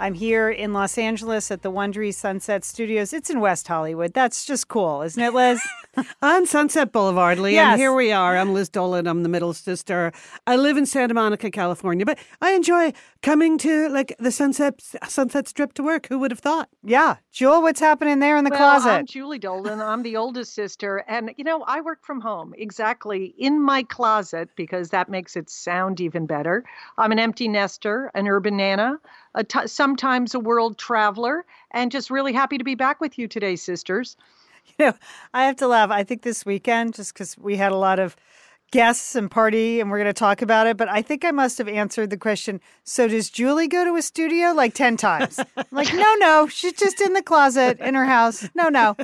I'm here in Los Angeles at the Wondery Sunset Studios. It's in West Hollywood. That's just cool, isn't it, Liz? On Sunset Boulevard, Lee. Yes. And here we are. I'm Liz Dolan. I'm the middle sister. I live in Santa Monica, California, but I enjoy coming to like the Sunset Sunset Strip to work. Who would have thought? yeah. Jewel, what's happening there in the well, closet? I'm Julie Dolan. I'm the oldest sister. And, you know, I work from home exactly in my closet because that makes it sound even better. I'm an empty nester, an urban nana, a t- sometimes a world traveler, and just really happy to be back with you today, sisters. you know, I have to laugh. I think this weekend, just because we had a lot of guests and party and we're going to talk about it, but I think I must have answered the question. So does Julie go to a studio like 10 times? I'm like, no, no, she's just in the closet in her house. No, no.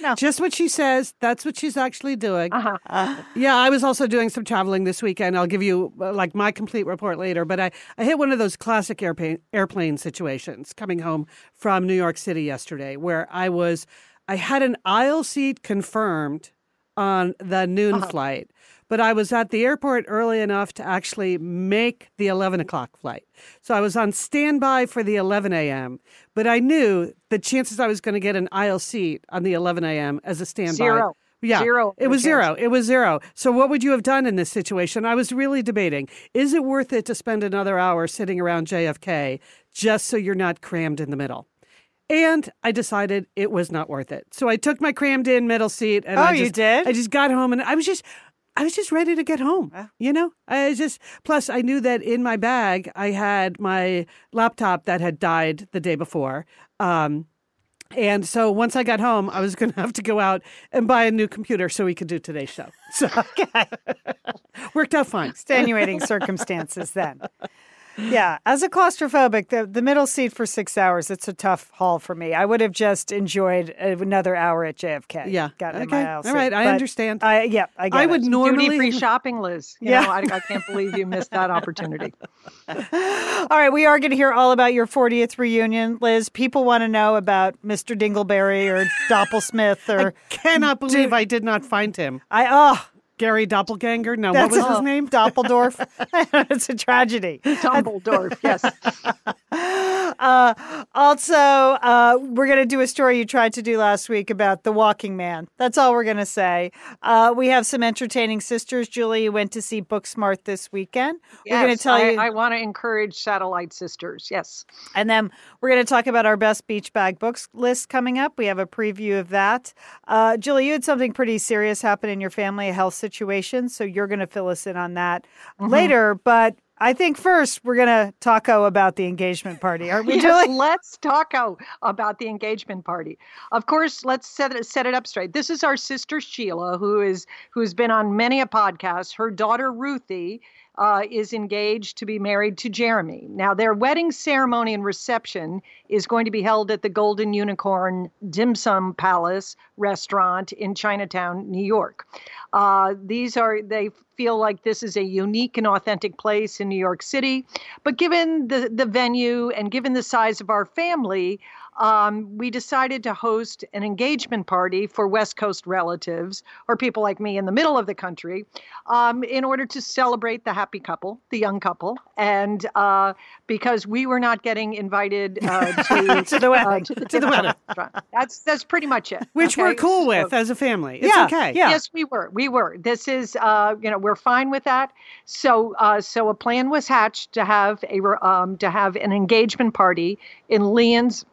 No. Just what she says. That's what she's actually doing. Uh-huh. Yeah, I was also doing some traveling this weekend. I'll give you uh, like my complete report later, but I, I hit one of those classic airplane airplane situations coming home from New York City yesterday where I was I had an aisle seat confirmed on the noon flight, but I was at the airport early enough to actually make the 11 o'clock flight. So I was on standby for the 11 a.m., but I knew the chances I was going to get an aisle seat on the 11 a.m. as a standby. Zero. Yeah. Zero It was zero. It was zero. So what would you have done in this situation? I was really debating. Is it worth it to spend another hour sitting around JFK just so you're not crammed in the middle? And I decided it was not worth it. So I took my crammed in middle seat and Oh, I you just, did? I just got home and I was just I was just ready to get home. You know? I just plus I knew that in my bag I had my laptop that had died the day before. Um and so once I got home, I was going to have to go out and buy a new computer so we could do today's show. So worked out fine. Extenuating circumstances then. Yeah, as a claustrophobic, the, the middle seat for six hours, it's a tough haul for me. I would have just enjoyed another hour at JFK. Yeah. Gotten in Okay. my aisle All right. I understand. I, yeah, I get I it. would Duty normally free shopping, Liz. You Yeah. know, I, I can't believe you missed that opportunity. All right, we are going to hear all about your 40th reunion, Liz. People want to know about Mr. Dingleberry or Doppelsmith or I cannot believe I did not find him. I oh, Gary Doppelganger. No, what that's was his name? Doppeldorf. it's a tragedy. Dumbledore, yes. Uh, also, uh, we're going to do a story you tried to do last week about the Walking Man. That's all we're going to say. Uh, we have some entertaining sisters. Julie went to see Booksmart this weekend. we're going to Yes, tell I, you, I want to encourage Satellite Sisters. Yes. and then we're going to talk about our best beach bag books list coming up. We have a preview of that. Uh, Julie, you had something pretty serious happen in your family, a health situation, so you're going to fill us in on that Mm-hmm. later. But I think first we're going to taco about the engagement party, aren't we, Yes, Julie? let's talk about the engagement party. Of course, let's set it set it up straight. This is our sister Sheila, who is who's been on many a podcast. Her daughter Ruthie uh, is engaged to be married to Jeremy. Now, their wedding ceremony and reception is going to be held at the Golden Unicorn Dim Sum Palace restaurant in Chinatown, New York. Uh, these are they feel like this is a unique and authentic place in New York City, but given the the venue and given the size of our family, um, we decided to host an engagement party for West Coast relatives or people like me in the middle of the country um, in order to celebrate the happy couple, the young couple. And uh, because we were not getting invited uh, to, To the wedding. uh, to, the wedding. That's, that's pretty much it. Which we're okay? cool So- with as a family. It's Yeah, okay. yeah. Yes, we were. We were. This is, uh, you know, we're fine with that. So, uh, so a plan was hatched to have a um, to have an engagement party in Lian's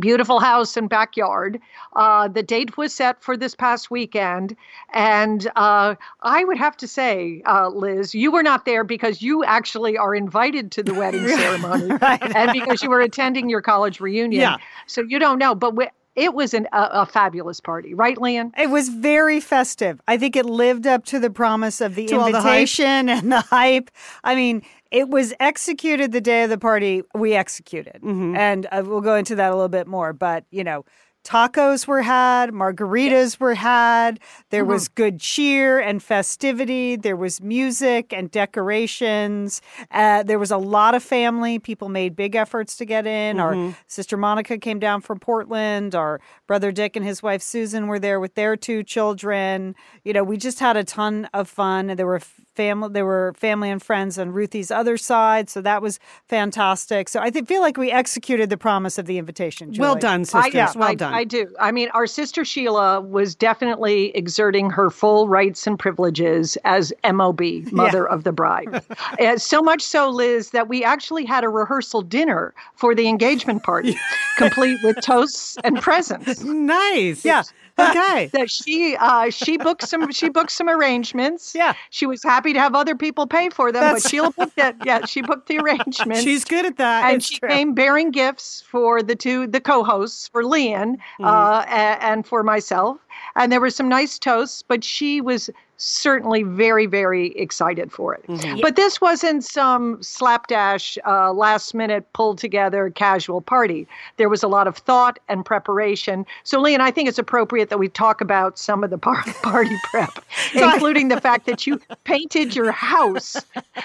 beautiful house and backyard. Uh, the date was set for this past weekend, and uh, I would have to say, uh, Liz, you were not there because you actually are invited to the wedding ceremony, and because you were attending your college reunion. Yeah. So you don't know, but we, it was an, a, a fabulous party, right, Lian? It was very festive. I think it lived up to the promise of the To all the invitation and the hype. I mean, it was executed the day of the party. We executed, Mm-hmm. and uh, we'll go into that a little bit more. But you know, tacos were had, margaritas were had, there was good cheer and festivity, there was music and decorations. Uh, there was a lot of family. People made big efforts to get in. Our sister Monica came down from Portland. Our brother Dick and his wife Susan were there with their two children. You know, we just had a ton of fun. There were family there were family and friends on Ruthie's other side, so that was fantastic. So I thi- feel like we executed the promise of the invitation. Well Julie. done, I, sisters. well I, done. I do. I mean, our sister Sheila was definitely exerting her full rights and privileges as MOB, Mother of the Bride. So much so, Liz, that we actually had a rehearsal dinner for the engagement party, complete with toasts and presents. nice. Yeah. Okay. That she uh, she booked some she booked some arrangements. Yeah. she was happy to have other people pay for them, That's- but Sheila booked it. Yeah, she booked the arrangements. She's good at that. and It's she true. came bearing gifts for the two the co-hosts for Lian Mm-hmm. uh, a- and for myself and there were some nice toasts but she was certainly very very excited for it Mm-hmm. but this wasn't some slapdash uh, last minute pulled together casual party there was a lot of thought and preparation so Lian I think it's appropriate that we talk about some of the par- party prep including the fact that you painted your house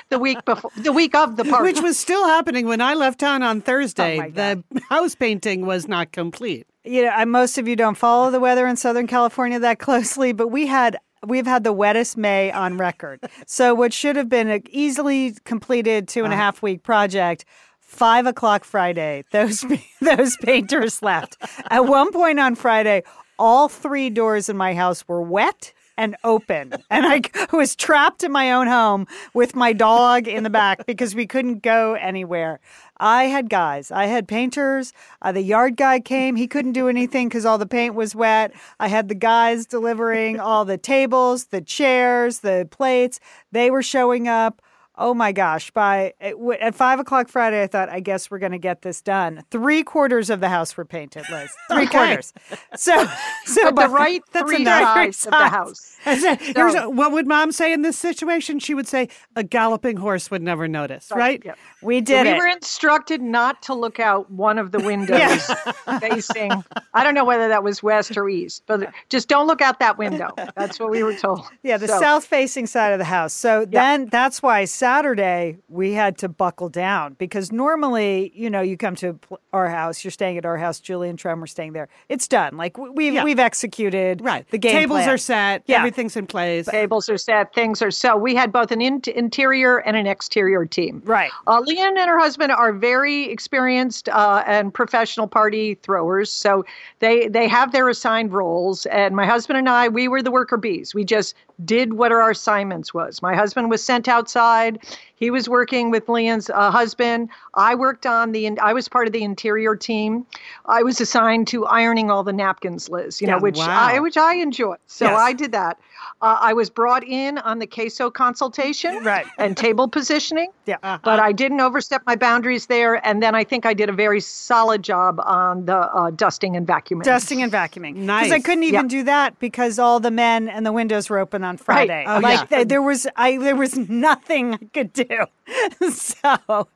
the week before the week of the party Which was still happening when I left town on Thursday. Oh the house painting was not complete. you know, I, most of you don't follow the weather in Southern California that closely, but we had we've had the wettest May on record. so what should have been an easily completed two and a Uh-huh. half week project. Five o'clock Friday, those those painters left. At one point on Friday, all three doors in my house were wet and open, and I was trapped in my own home with my dog in the back because we couldn't go anywhere. I had guys. I had painters. Uh, the yard guy came. He couldn't do anything because all the paint was wet. I had the guys delivering all the tables, the chairs, the plates. They were showing up. Oh my gosh! By eh, at five o'clock Friday, I thought, I guess we're going to get this done. Three quarters of the house were painted, Liz. Three Okay. quarters. So, so but by- the right that's three sides of the house. Said, So- what would mom say in this situation? She would say, a galloping horse would never notice, right? Yeah. We So did we it. were instructed not to look out one of the windows facing. I don't know whether that was west or east, but just don't look out that window. That's what we were told. Yeah, the So, south facing side of the house. So then that's why Saturday we had to buckle down because normally, you know, you come to our house, you're staying at our house, Julie and Trem were staying there. It's done. Like we- we've Yeah. we've executed Right. the game Tables plan. are set. Yeah. Everything's in place. Tables are set, things are so. We had both an in- interior and an exterior team. Right. Uh, Lian and her husband are very experienced uh, and professional party throwers, so they they have their assigned roles. And my husband and I, we were the worker bees. We just did what our assignments was. My husband was sent outside. He was working with Lian's uh, husband. I worked on the. I was part of the interior team. I was assigned to ironing all the napkins, Liz. You know, Yeah, which wow. I which I enjoyed. So Yes. I did that. Uh, I was brought in on the queso consultation Right. and table positioning Yeah. but I didn't overstep my boundaries there. And then I think I did a very solid job on the uh, dusting and vacuuming. Dusting and vacuuming. Nice. Because I couldn't even do that because all the men and the windows were open on Friday. Right. Oh, like yeah. th- there was I there was nothing I could do. so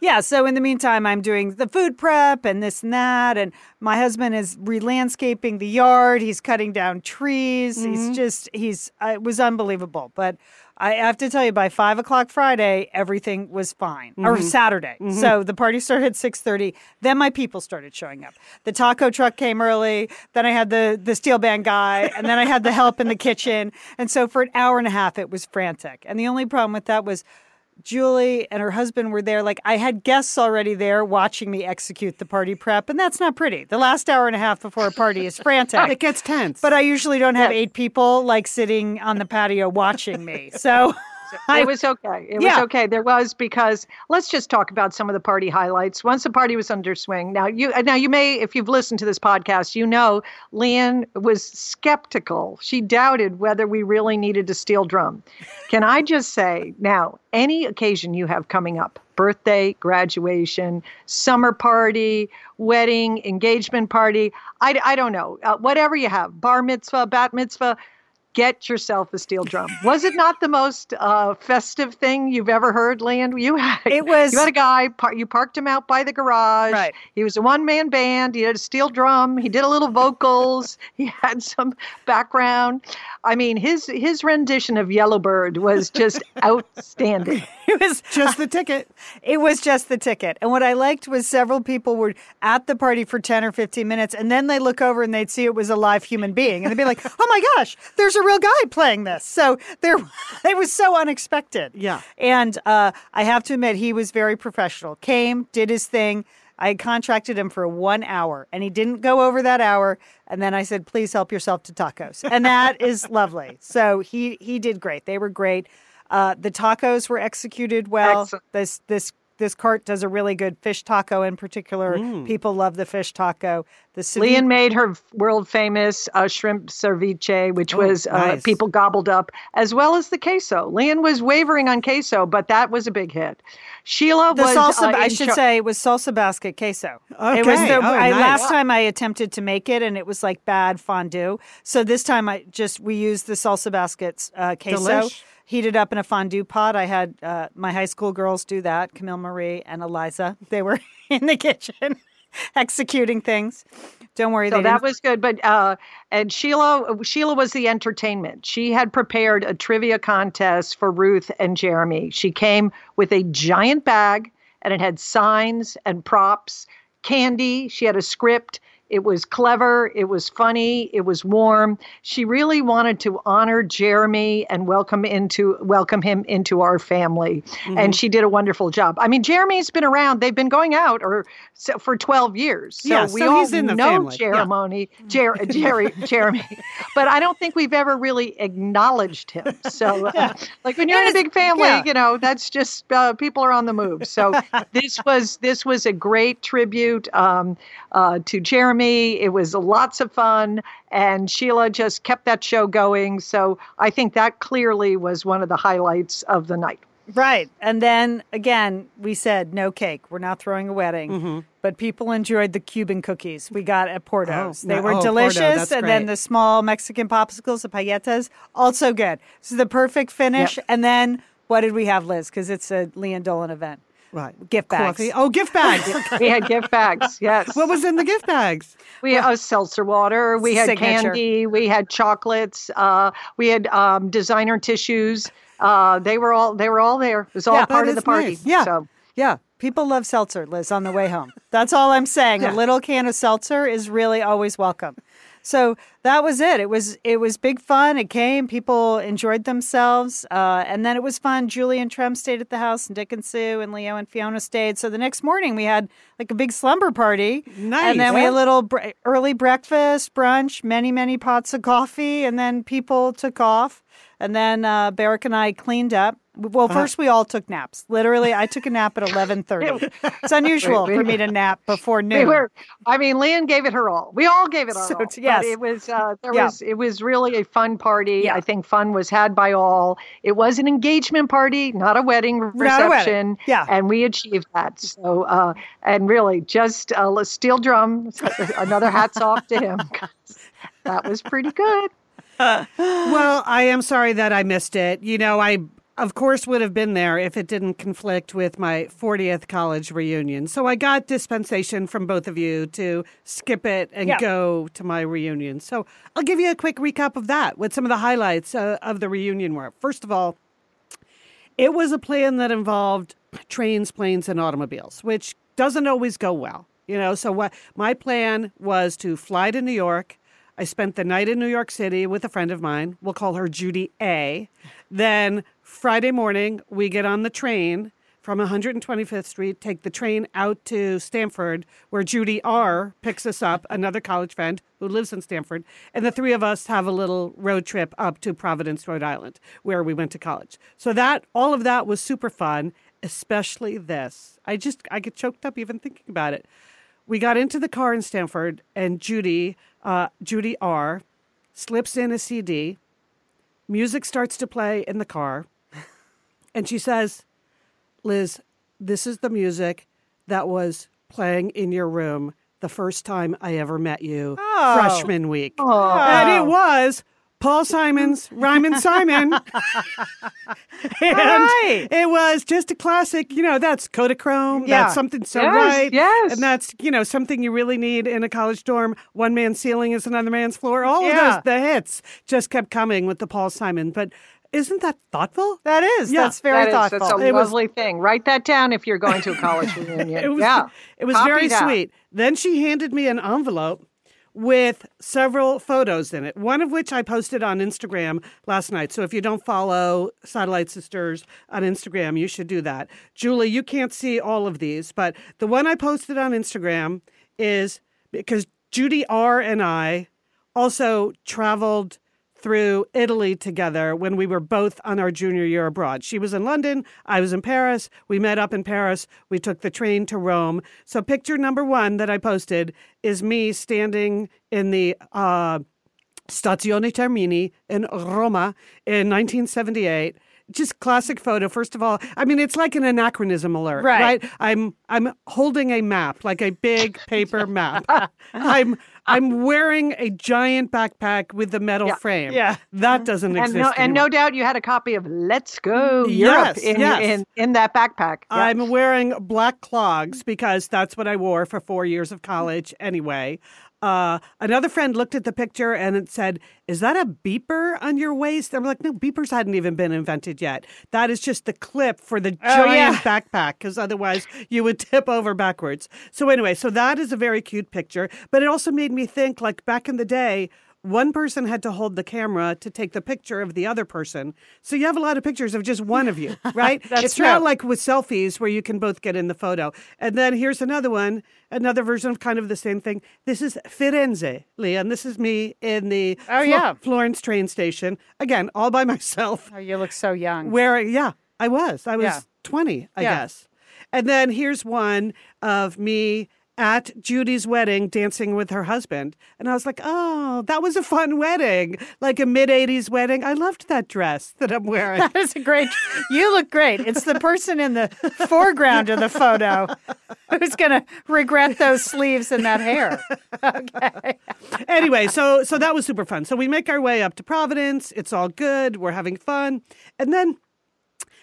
yeah, so in the meantime I'm doing the food prep and this and that and my husband is re-landscaping the yard. He's cutting down trees. Mm-hmm. He's just he's uh, it was unbelievable. But I have to tell you, by five o'clock Friday, everything was fine. Or Mm-hmm. Saturday. So the party started at six thirty. Then my people started showing up. The taco truck came early. Then I had the the steel band guy, and then I had the help in the kitchen. And so for an hour and a half, it was frantic. And the only problem with that was. Julie and her husband were there. Like I had guests already there watching me execute the party prep, and that's not pretty. The last hour and a half before a party is frantic. It gets tense. But I usually don't have eight people like sitting on the patio watching me. So I it was okay. It Yeah. was okay. There was because let's just talk about some of the party highlights. Once the party was under swing, now you now you may, if you've listened to this podcast, you know Lian was skeptical. She doubted whether we really needed a steel drum. Can I just say now, any occasion you have coming up, birthday, graduation, summer party, wedding, engagement party, I, I don't know, uh, whatever you have, bar mitzvah, bat mitzvah, get yourself a steel drum. Was it not the most uh, festive thing you've ever heard, Land? You had It was- You had a guy. Par- you parked him out by the garage. Right. He was a one man band. He had a steel drum. He did a little vocals. he had some background. I mean, his his rendition of Yellowbird was just outstanding. It was Just the ticket. It was just the ticket. And what I liked was several people were at the party for 10 or 15 minutes and then they look over and they'd see it was a live human being and they'd be like, "Oh my gosh, there's a real guy playing this." So there it was so unexpected. Yeah. And uh, I have to admit he was very professional. Came, did his thing. I contracted him for 1 hour and he didn't go over that hour and then I said, "Please help yourself to tacos." And that is lovely. So he he did great. They were great. Uh, the tacos were executed well. Excellent. This this this cart does a really good fish taco in particular. People love the fish taco. The ceviche- Lian made her world famous uh, shrimp ceviche, which Oh, was uh, nice. people gobbled up, as well as the queso. Lian was wavering on queso, but that was a big hit. Sheila the was. salsa. uh, I should char- say it was salsa basket queso. It was Okay. the Oh, I, nice. last time I attempted to make it and it was like bad fondue. So this time I just we used the salsa baskets uh, queso. Delish. Heated up in a fondue pot. I had uh, my high school girls do that. Camille Marie and Eliza. They were in the kitchen executing things. Don't worry, So that didn't was good, but uh, and Sheila Sheila was the entertainment. She had prepared a trivia contest for Ruth and Jeremy. She came with a giant bag, and it had signs and props, candy. She had a script. It was clever. It was funny. It was warm. She really wanted to honor Jeremy and welcome into welcome him into our family, Mm-hmm. and she did a wonderful job. I mean, Jeremy's been around. They've been going out or so, for twelve years, so Yeah, we so all he's in the know family. Yeah. Jeremy, Jer- Jerry, Jeremy, but I don't think we've ever really acknowledged him. So, uh, like when you're in a big family, yeah. you know, that's just uh, people are on the move. So this was this was a great tribute um, uh, to Jeremy. It was lots of fun, and Sheila just kept that show going. So I think that clearly was one of the highlights of the night. Right. And then again, we said no cake. We're not throwing a wedding. Mm-hmm. But people enjoyed the Cuban cookies we got at Porto's. Oh, they no- were oh, delicious. that's and then the small Mexican popsicles, the paletas, also good. So the perfect finish. And then what did we have, Liz? Because it's a Lian Dolan event. Right. Gift bags. Coffee. Oh, gift bags. We had gift bags. Yes. what was in the gift bags? We had uh, seltzer water. We had Signature. candy. We had chocolates. Uh, we had um, designer tissues. Uh, they were all they were all there. It was all Yeah, part of the party. nice. Yeah. So Yeah. People love seltzer, Liz, on the way home. That's all I'm saying. Yeah. A little can of seltzer is really always welcome. So that was it. It was it was big fun. It came. People enjoyed themselves, uh, and then it was fun. Julie and Trem stayed at the house, and Dick and Sue and Leo and Fiona stayed. So the next morning we had like a big slumber party, Nice. and then we had a little bre- early breakfast, brunch, many many pots of coffee, and then people took off. And then uh, Barrick and I cleaned up. Well, Uh-huh. first we all took naps. Literally, I took a nap at eleven thirty. It's unusual We- for me to nap before noon. we were. I mean, Lian gave it her all. We all gave it our So all. yes. It was. Uh, there Yeah. was. It was really a fun party. Yeah. I think fun was had by all. It was an engagement party, not a wedding Not a wedding. reception. Yeah. And we achieved that. So, uh, and really, just uh, a steel drum. Another hats off to him. That was pretty good. well, I am sorry that I missed it. You know, I of course would have been there if it didn't conflict with my 40th college reunion. So I got dispensation from both of you to skip it and Yeah. go to my reunion. So I'll give you a quick recap of that, what some of the highlights uh, of the reunion were. First of all, it was a plan that involved trains, planes, and automobiles, which doesn't always go well. You know, so what my plan was to fly to New York. I spent the night in New York City with a friend of mine. We'll call her Judy A. Then Friday morning, we get on the train from 125th Street, take the train out to Stamford, where Judy R picks us up, another college friend who lives in Stamford, and the three of us have a little road trip up to Providence, Rhode Island, where we went to college. So that all of that was super fun, especially this. I just I get choked up even thinking about it. We got into the car in Stamford, and Judy, uh, Judy R, slips in a CD. Music starts to play in the car, and she says, Liz, this is the music that was playing in your room the first time I ever met you, Oh. freshman week. Oh. And it was Paul Simon's Rhymin' Simon. and right. it was just a classic, you know, that's Kodachrome. Yeah. That's something so Yes, right. yes. And that's, you know, something you really need in a college dorm. One man's ceiling is another man's floor. All Yeah. of those, the hits just kept coming with the Paul Simon. But isn't that thoughtful? That is. Yeah. That's very That is- thoughtful. That's a It was- lovely thing. Write that down if you're going to a college reunion. It was, yeah. it was Copy very that. sweet. Then she handed me an envelope with several photos in it, one of which I posted on Instagram last night. So if you don't follow Satellite Sisters on Instagram, you should do that. Julie, you can't see all of these, but the one I posted on Instagram is because Judy R and I also traveled through Italy together when we were both on our junior year abroad. She was in London, I was in Paris. We met up in Paris. We took the train to Rome. So, picture number one that I posted is me standing in the uh, Stazione Termini in Roma in 1978. Just classic photo. First of all, I mean, it's like an anachronism alert, Right. right? I'm I'm holding a map, like a big paper map. I'm I'm wearing a giant backpack with the metal Yeah. frame. Yeah. that doesn't And exist. no, and anymore. no doubt you had a copy of Let's Go mm, Europe Yes, in, yes. in, in that backpack. Yeah. I'm wearing black clogs because that's what I wore for four years of college anyway. Uh, another friend looked at the picture and it said, Is that a beeper on your waist? I'm like, No, beepers hadn't even been invented yet. That is just the clip for the Oh, giant yeah. backpack because otherwise you would tip over backwards. So, anyway, so that is a very cute picture. But it also made me think like back in the day, one person had to hold the camera to take the picture of the other person. So you have a lot of pictures of just one of you, right? That's it's not true. like with selfies where you can both get in the photo. And then here's another one, another version of kind of the same thing. This is Firenze, Leah, and this is me in the Oh, yeah. Florence train station. Again, all by myself. oh, you look so young. Where, yeah, I was. I was Yeah. 20, I Yeah. guess. And then here's one of me at Judy's wedding dancing with her husband. And I was like, oh, that was a fun wedding, like a mid 80s wedding. I loved that dress that I'm wearing. That is a great. You look great. It's the person in the foreground of the photo who's going to regret those sleeves and that hair. Okay. anyway, so so that was super fun. So we make our way up to Providence. It's all good. We're having fun, and then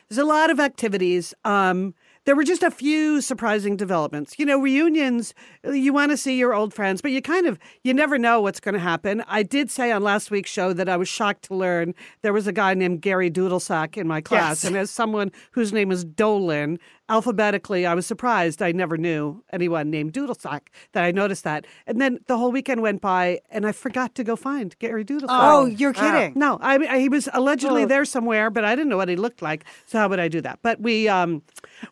there's a lot of activities. Um, there were just a few surprising developments. You know, reunions. You want to see your old friends, but you kind of you never know what's going to happen. I did say on last week's show that I was shocked to learn there was a guy named Gary Doodlesack in my class, Yes. and as someone whose name is Dolan, alphabetically, I was surprised. I never knew anyone named Doodlesack. That I noticed that, and then the whole weekend went by, and I forgot to go find Gary Doodlesack. Oh, you're kidding. No, I, I he was allegedly Oh. there somewhere, but I didn't know what he looked like. So how would I do that? But we um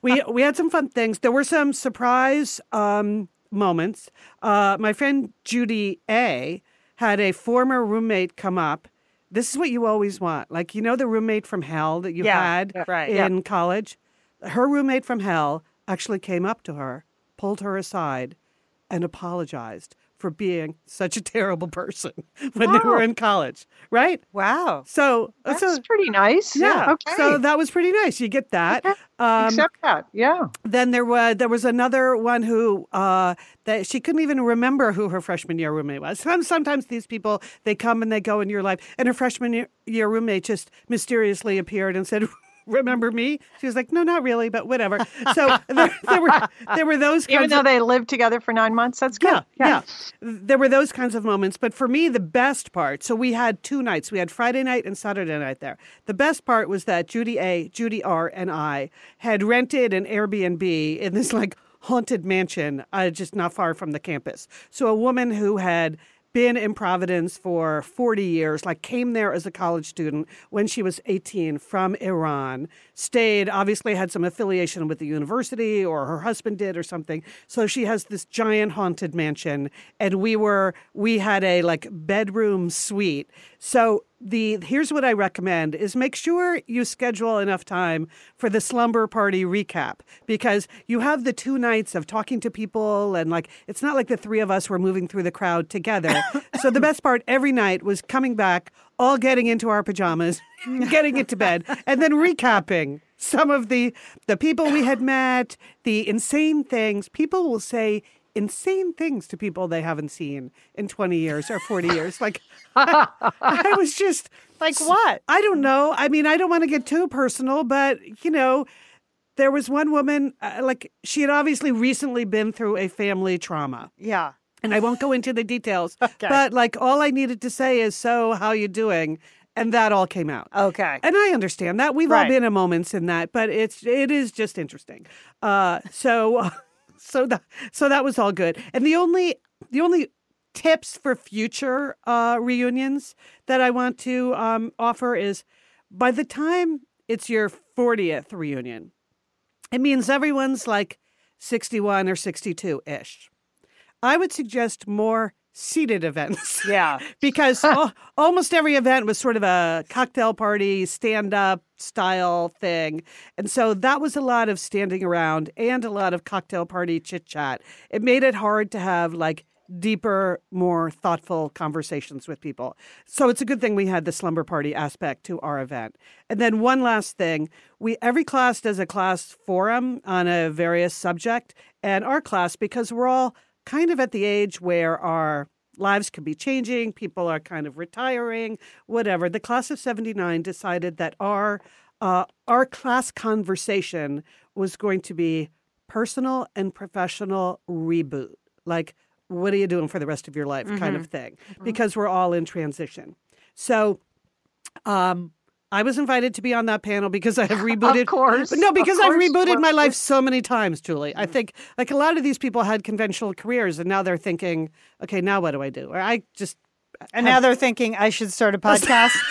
we we had some fun things. There were some surprise um moments. Uh, my friend Judy A had a former roommate come up. This is what you always want, like you know the roommate from hell that you Yeah, had right, in college. Her roommate from hell actually came up to her, pulled her aside, and apologized for being such a terrible person when they were in college, right? Wow. So, That's so pretty nice. yeah. Okay. So that was pretty nice. You get that. Okay. Um, Accept that. Yeah. then there was there was another one who uh, that she couldn't even remember who her freshman year roommate was. Sometimes these people they come and they go in your life, and her freshman year roommate just mysteriously appeared and said. Remember me? She was like, "No, not really, but whatever." So there, there were there were those Even though of, they lived together for nine months, that's good. yeah, yeah. There were those kinds of moments. But for me, the best part so we had two nights. We had Friday night and Saturday night there. The best part was that Judy A, Judy R, and I had rented an Airbnb in this like haunted mansion uh, just not far from the campus. So a woman who had been in Providence for 40 years, like came there as a college student when she was 18 from Iran, stayed, obviously had some affiliation with the university or her husband did or something. So she has this giant haunted mansion and we were we had a like bedroom suite. So the here's what I recommend is make sure you schedule enough time for the slumber party recap because you have the two nights of talking to people and like it's not like the three of us were moving through the crowd together. so the best part every night was coming back, all getting into our pajamas, getting into bed, and then recapping some of the the people we had met, the insane things. People will say insane things to people they haven't seen in 20 years or 40 years. Like, I, I was just like what? I don't know. I mean, I don't want to get too personal, but you know, there was one woman, uh, like, she had obviously recently been through a family trauma. Yeah. And I won't go into the details, Okay. but like, all I needed to say is, So, how you doing? And that all came out. Okay. And I understand that we've all been in moments in that, but it's it is just interesting. Uh, so so that so that was all good. And the only the only tips for future uh, reunions that I want to um, offer is by the time it's your 40th reunion, it means everyone's like 61 or 62 ish. I would suggest more seated events Yeah. because al- almost every event was sort of a cocktail party, stand up style thing. And so that was a lot of standing around and a lot of cocktail party chit chat. It made it hard to have like deeper, more thoughtful conversations with people. So it's a good thing we had the slumber party aspect to our event. And then one last thing, we every class does a class forum on a various subject and our class because we're all kind of at the age where our lives could be changing, people are kind of retiring, whatever. The class of 79 decided that our uh, our class conversation was going to be personal and professional reboot. Like, what are you doing for the rest of your life kind of thing, because we're all in transition. So, um, I was invited to be on that panel because I have rebooted. Of course. But no, of because I've rebooted my life so many times, Julie. I think like a lot of these people had conventional careers and now they're thinking, okay, now what do I do? Or I just And now they're thinking I should start a podcast.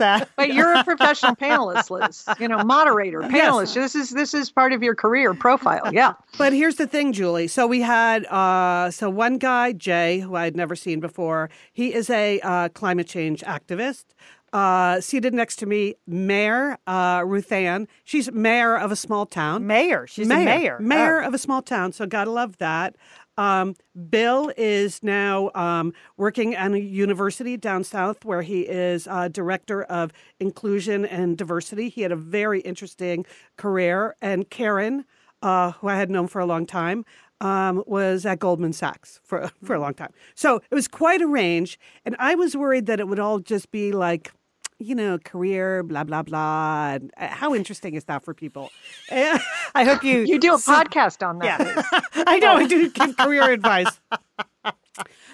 But you're a professional panelist, Liz. You know, moderator, Yes. panelist. This is this is part of your career profile. Yeah. But here's the thing, Julie. So we had uh, so one guy, Jay, who I had never seen before. He is a uh, climate change activist. Uh, seated next to me, Mayor uh, Ruth Ann. She's mayor of a small town. mayor. She's a mayor. Mayor Oh. of a small town. So gotta love that. Um, Bill is now um, working at a university down south where he is uh, director of inclusion and diversity. He had a very interesting career. And Karen, uh, who I had known for a long time, um, was at Goldman Sachs for for a long time. So it was quite a range. And I was worried that it would all just be like you know, career, blah blah blah. How interesting is that for people? Eh, I hope you You do a podcast on that. Yeah. I know I do give career advice.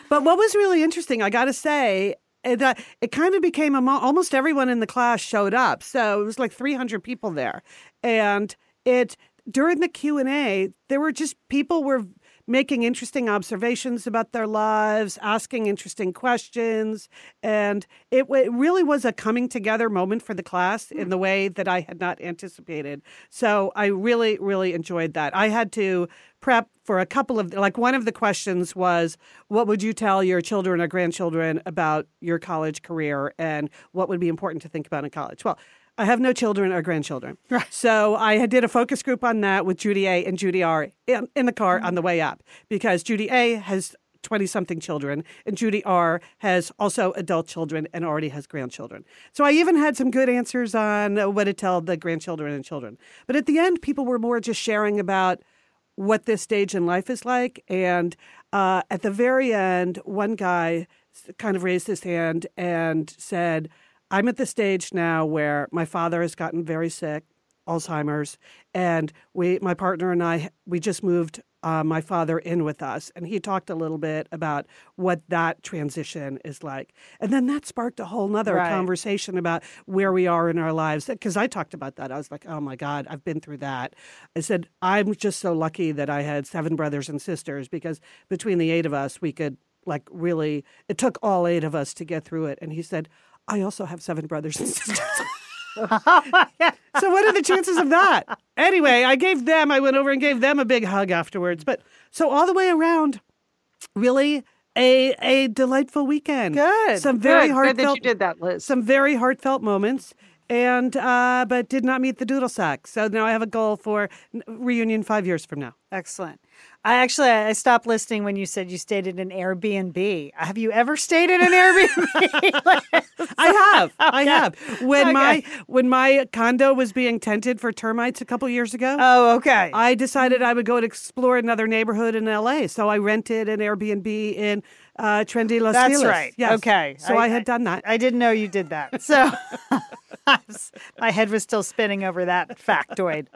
But what was really interesting, I got to say, eh, that it kind of became a mo- almost everyone in the class showed up. So it was like 300 people there, and it during the Q and A, there were just people were making interesting observations about their lives, asking interesting questions, and it, it really was a coming together moment for the class in mm. the way that I had not anticipated. So I really, really enjoyed that. I had to prep for a couple of like one of the questions was what would you tell your children or grandchildren about your college career and what would be important to think about in college well i have no children or grandchildren right. so i did a focus group on that with judy a and judy r in, in the car on the way up because judy a has 20 something children, and Judy R has also adult children and already has grandchildren. So I even had some good answers on what to tell the grandchildren and children. But at the end, people were more just sharing about what this stage in life is like. And uh, at the very end, one guy kind of raised his hand and said, I'm at the stage now where my father has gotten very sick, Alzheimer's, and we, my partner and I, we just moved uh, my father in with us, and he talked a little bit about what that transition is like, and then that sparked a whole nother Right. conversation about where we are in our lives. Because I talked about that, I was like, "Oh my God, I've been through that." I said, "I'm just so lucky that I had seven brothers and sisters because between the eight of us, we could like really. It took all eight of us to get through it." And he said, "I also have seven brothers and sisters." so what are the chances of that? Anyway, I gave them, I went over and gave them a big hug afterwards. But so all the way around, really a a delightful weekend. Good, Some very Good, good heartfelt that you did that, Liz. some very heartfelt moments. And uh, but did not meet the doodle sack. So now I have a goal for reunion five years from now. Excellent. I actually I stopped listening when you said you stayed at an Airbnb. Have you ever stayed at an Airbnb? I have. I have. When okay. my when my condo was being tented for termites a couple years ago. Oh, okay. I decided I would go and explore another neighborhood in LA, so I rented an Airbnb in uh, trendy Los That's Feliz. right. Yes. Okay. So I, I, had done that. I didn't know you did that. So my head was still spinning over that factoid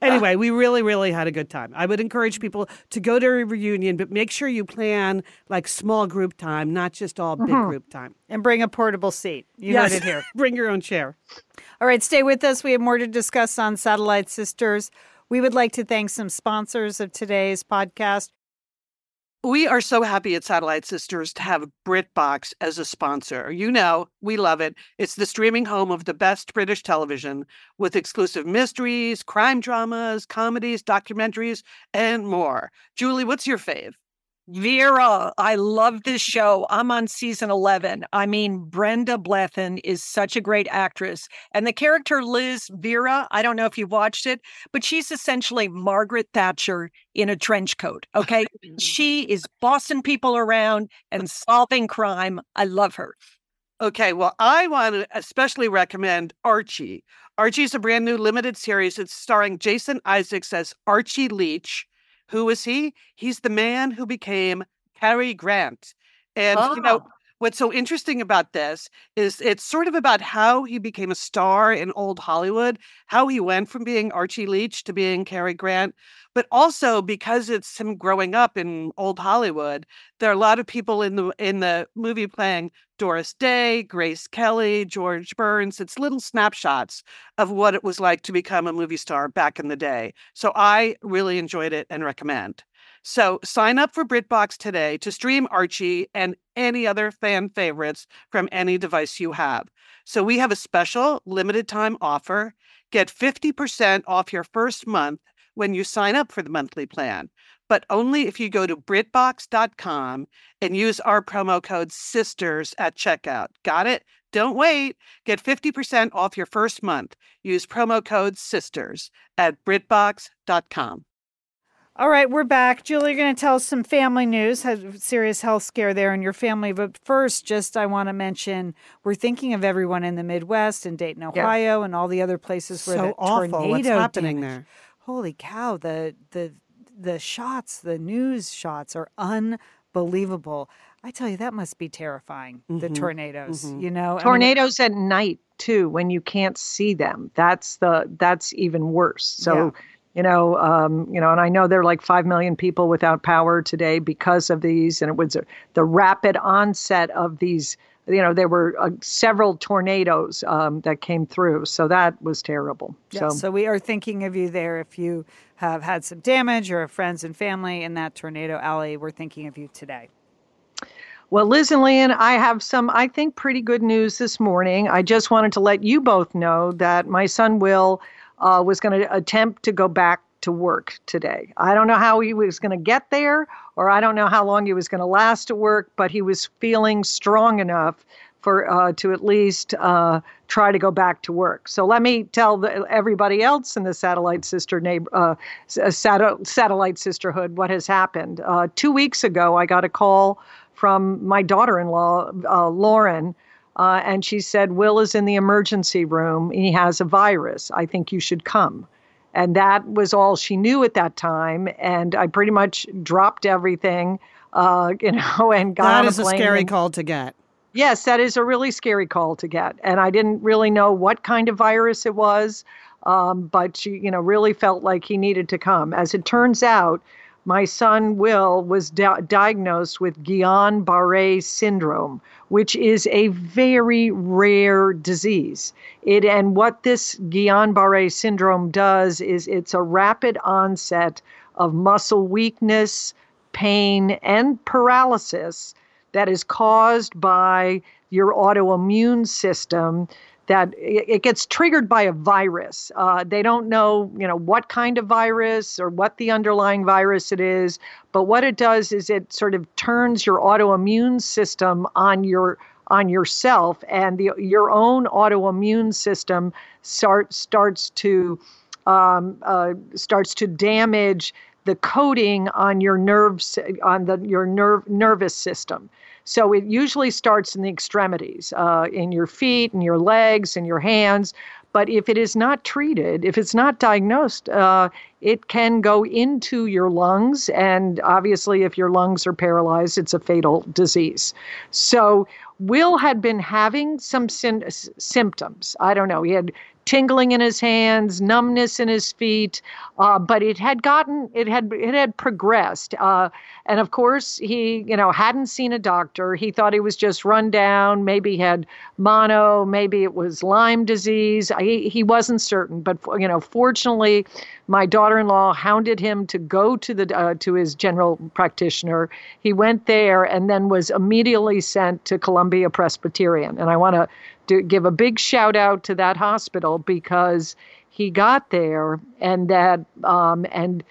anyway, we really, really had a good time. I would encourage people to go to a reunion, but make sure you plan like small group time, not just all big mm-hmm. group time. And bring a portable seat. You yes. heard it here. bring your own chair. All right, stay with us. We have more to discuss on Satellite Sisters. We would like to thank some sponsors of today's podcast. We are so happy at Satellite Sisters to have BritBox as a sponsor. You know, we love it. It's the streaming home of the best British television with exclusive mysteries, crime dramas, comedies, documentaries, and more. Julie, what's your fave? Vera, I love this show. I'm on season 11. I mean, Brenda Blethyn is such a great actress. And the character Liz Vera, I don't know if you watched it, but she's essentially Margaret Thatcher in a trench coat. Okay. Mm. she is bossing people around and solving crime. I love her. Okay. Well, I want to especially recommend Archie. Archie's a brand new limited series. It's starring Jason Isaacs as Archie Leach who is he? He's the man who became Cary Grant. And, oh. you know, oh. What's so interesting about this is it's sort of about how he became a star in old Hollywood, how he went from being Archie Leach to being Cary Grant, but also because it's him growing up in old Hollywood, there are a lot of people in the in the movie playing Doris Day, Grace Kelly, George Burns. It's little snapshots of what it was like to become a movie star back in the day. So I really enjoyed it and recommend. So sign up for BritBox today to stream Archie and any other fan favorites from any device you have. So we have a special limited time offer. Get 50% off your first month when you sign up for the monthly plan, but only if you go to BritBox.com and use our promo code SISTERS at checkout. Got it? Don't wait. Get 50% off your first month. Use promo code SISTERS at BritBox.com. All right, we're back. Julie, you're going to tell us some family news. Had serious health scare there in your family. But first, just I want to mention we're thinking of everyone in the Midwest and Dayton, Ohio, yeah. and all the other places where so the awful. tornado What's happening damage. there? holy cow, the the the shots, the news shots are unbelievable. I tell you, that must be terrifying. Mm-hmm. The tornadoes, mm-hmm. you know, tornadoes I mean, at night too, when you can't see them. That's the that's even worse. So. Yeah. You know, um, you know, and I know there are like five million people without power today because of these, and it was the rapid onset of these you know there were uh, several tornadoes um, that came through so that was terrible yeah, so. so we are thinking of you there if you have had some damage or friends and family in that tornado alley we're thinking of you today well, Liz and Lian, I have some, I think, pretty good news this morning. I just wanted to let you both know that my son Will uh, was going to attempt to go back to work today. I don't know how he was going to get there, or I don't know how long he was going to last at work, but he was feeling strong enough for uh, to at least uh, try to go back to work. So let me tell the, everybody else in the satellite sister neighbor, uh, uh sat- satellite sisterhood what has happened. Uh, two weeks ago, I got a call from my daughter-in-law, uh, and she said, Will is in the emergency room. He has a virus. I think you should come. And that was all she knew at that time. And I pretty much dropped everything, uh, you know, and got That is a, scary and, call to get. Yes, that is a really scary call to get. And I didn't really know what kind of virus it was, um, but she, you know, really felt like he needed to come. As it turns out, my son Will was di- diagnosed with Guillain Barre syndrome, which is a very rare disease. It and what this Guillain-Barré syndrome does is it's a rapid onset of muscle weakness, pain, and paralysis that is caused by your autoimmune system that it gets triggered by a virus. Uh, they don't know, you know, what kind of virus or what the underlying virus it is, but what it does is it sort of turns your autoimmune system on your on yourself, and the your own autoimmune system start starts to um, uh, starts to damage the coating on your nerves on the your nerve nervous system. So it usually starts in the extremities, uh, in your feet and your legs and your hands. But if it is not treated, if it's not diagnosed, uh, it can go into your lungs. And obviously, if your lungs are paralyzed, it's a fatal disease. So Will had been having some symptoms. I don't know. He had tingling in his hands, numbness in his feet, uh, but it had gotten it had it had progressed. Uh, and of course, he you know hadn't seen a doctor. He thought he was just run down. Maybe he had mono. Maybe it was Lyme disease. He he wasn't certain. But you know, fortunately, my daughter-in-law hounded him to go to the uh, to his general practitioner. He went there and then was immediately sent to Columbia Presbyterian. And I want to give a big shout out to that hospital because he got there and that um, and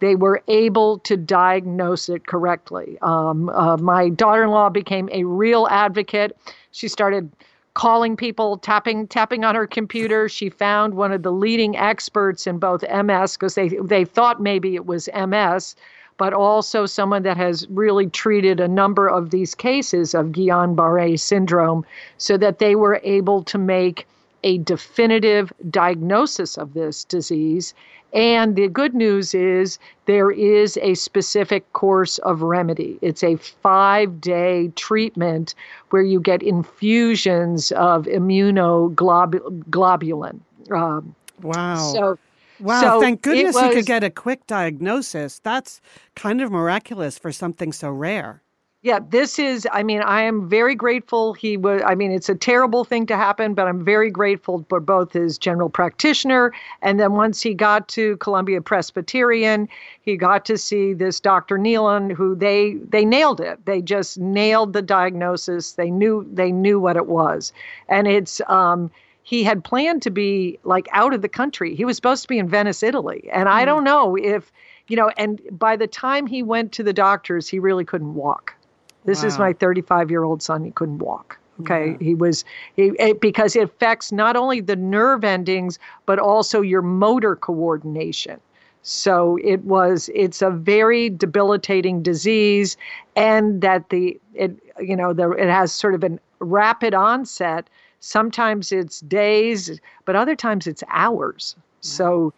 they were able to diagnose it correctly. Um, uh, my daughter-in-law became a real advocate. She started calling people, tapping tapping on her computer. She found one of the leading experts in both MS because they they thought maybe it was MS but also someone that has really treated a number of these cases of Guillain Barre syndrome so that they were able to make a definitive diagnosis of this disease. And the good news is there is a specific course of remedy. It's a five day treatment where you get infusions of immunoglobulin. Um, wow. So Wow, so thank goodness was, you could get a quick diagnosis. That's kind of miraculous for something so rare. Yeah, this is, I mean, I am very grateful. He was, I mean, it's a terrible thing to happen, but I'm very grateful for both his general practitioner. And then once he got to Columbia Presbyterian, he got to see this Dr. Nealon, who they, they nailed it. They just nailed the diagnosis. They knew, they knew what it was. And it's, um, he had planned to be like out of the country. He was supposed to be in Venice, Italy. And I hmm. don't know if, you know, and by the time he went to the doctors, he really couldn't walk. This wow. is my 35 year old son. He couldn't walk. Okay. Yeah. He was, he, it, because it affects not only the nerve endings, but also your motor coordination. So it was, it's a very debilitating disease, and that the, it, you know, the, it has sort of a rapid onset Sometimes it's days, but other times it's hours. So,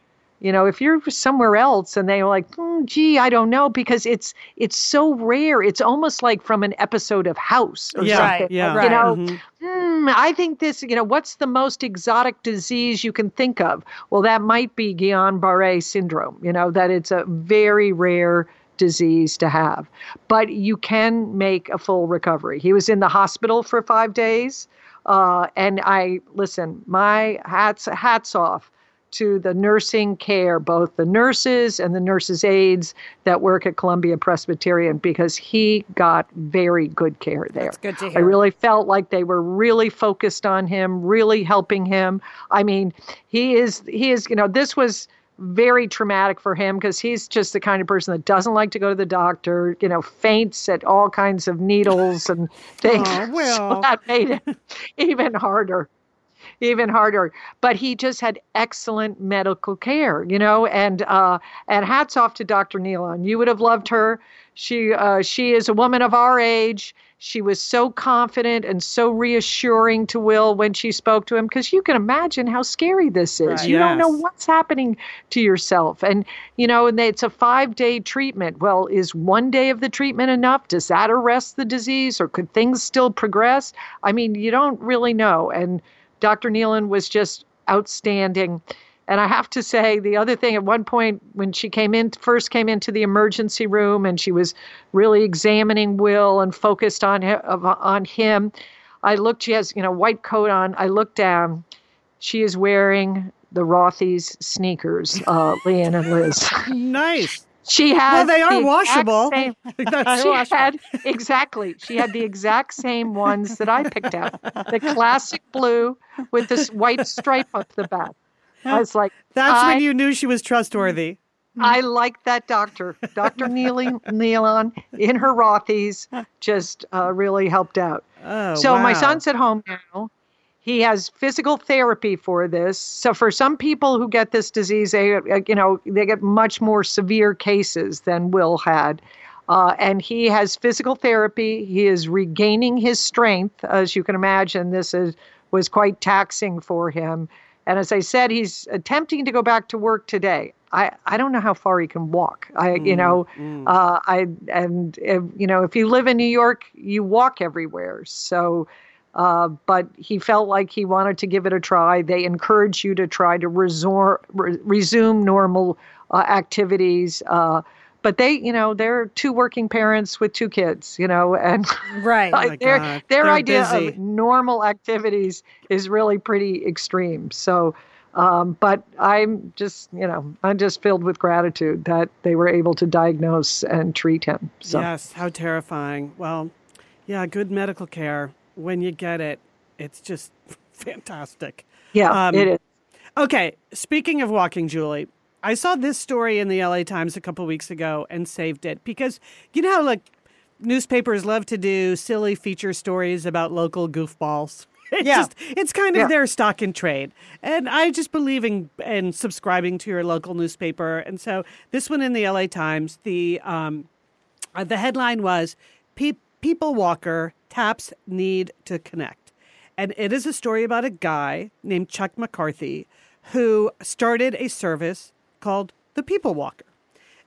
you know, if you're somewhere else and they're like, mm, "Gee, I don't know," because it's it's so rare. It's almost like from an episode of House or yeah, something. Right, yeah, you know, mm-hmm. mm, I think this. You know, what's the most exotic disease you can think of? Well, that might be Guillain-Barré syndrome. You know, that it's a very rare disease to have, but you can make a full recovery. He was in the hospital for five days. Uh, and I listen, my hats hats off to the nursing care, both the nurses and the nurses' aides that work at Columbia Presbyterian, because he got very good care there. That's good to hear. I really felt like they were really focused on him, really helping him. I mean, he is he is you know this was very traumatic for him because he's just the kind of person that doesn't like to go to the doctor, you know, faints at all kinds of needles and things. Oh, well. So that made it even harder. Even harder. But he just had excellent medical care, you know, and uh and hats off to Dr. Nealon. You would have loved her. She uh she is a woman of our age she was so confident and so reassuring to Will when she spoke to him because you can imagine how scary this is. Right. You yes. don't know what's happening to yourself. And, you know, and it's a five day treatment. Well, is one day of the treatment enough? Does that arrest the disease or could things still progress? I mean, you don't really know. And Dr. Nealon was just outstanding. And I have to say, the other thing at one point when she came in, first came into the emergency room and she was really examining Will and focused on on him, I looked. She has you know white coat on. I looked down. She is wearing the Rothy's sneakers, uh, Lian and Liz. nice. She had. Well, they are the washable. Same, she washable. had exactly. She had the exact same ones that I picked out. The classic blue with this white stripe up the back. I was like, that's I, when you knew she was trustworthy. I like that doctor, Dr. Neely Nealon in her Rothy's, just uh, really helped out. Oh, so wow. my son's at home now. He has physical therapy for this. So for some people who get this disease, they uh, you know they get much more severe cases than Will had. Uh, and he has physical therapy. He is regaining his strength, as you can imagine. This is was quite taxing for him. And as I said, he's attempting to go back to work today. I, I don't know how far he can walk. I mm, you know mm. uh, I and if, you know if you live in New York, you walk everywhere. So, uh, but he felt like he wanted to give it a try. They encourage you to try to resort, re- resume normal uh, activities. Uh, but they, you know, they're two working parents with two kids, you know, and right, oh their their they're idea busy. of normal activities is really pretty extreme. So, um, but I'm just, you know, I'm just filled with gratitude that they were able to diagnose and treat him. So. Yes, how terrifying. Well, yeah, good medical care when you get it, it's just fantastic. Yeah, um, it is. Okay, speaking of walking, Julie, I saw this story in the LA Times a couple weeks ago and saved it because you know how like newspapers love to do silly feature stories about local goofballs. It's yeah. just it's kind of yeah. their stock in trade. And I just believe in in subscribing to your local newspaper. And so this one in the LA Times, the um uh, the headline was People Walker taps need to connect. And it is a story about a guy named Chuck McCarthy who started a service called the People Walker.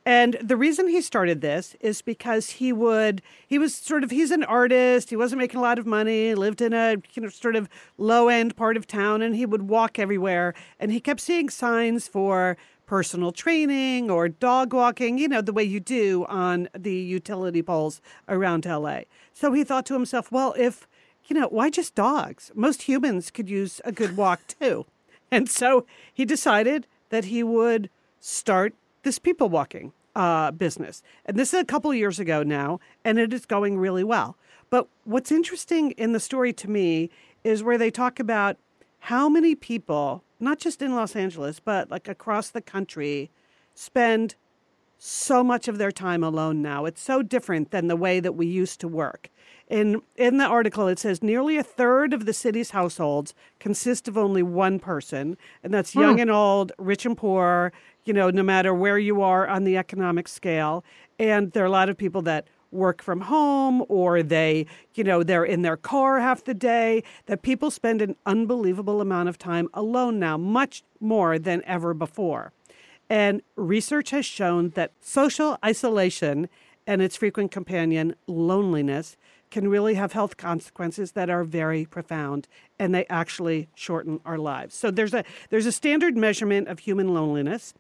And the reason he started this is because he would, he was sort of, he's an artist. He wasn't making a lot of money, lived in a, you know, sort of low end part of town, and he would walk everywhere. And he kept seeing signs for personal training or dog walking, you know, the way you do on the utility poles around LA. So he thought to himself, well, if, you know, why just dogs? Most humans could use a good walk too. And so he decided that he would start this people walking uh, business. And this is a couple years ago now, and it is going really well. But what's interesting in the story to me is where they talk about how many people, not just in Los Angeles, but like across the country, spend so much of their time alone now. It's so different than the way that we used to work. In in the article it says nearly a third of the city's households consist of only one person, and that's young hmm. and old, rich and poor, you know, no matter where you are on the economic scale. And there are a lot of people that work from home or they, you know, they're in their car half the day, that people spend an unbelievable amount of time alone now, much more than ever before. And research has shown that social isolation and its frequent companion, loneliness, can really have health consequences that are very profound and they actually shorten our lives. So there's a there's a standard measurement of human loneliness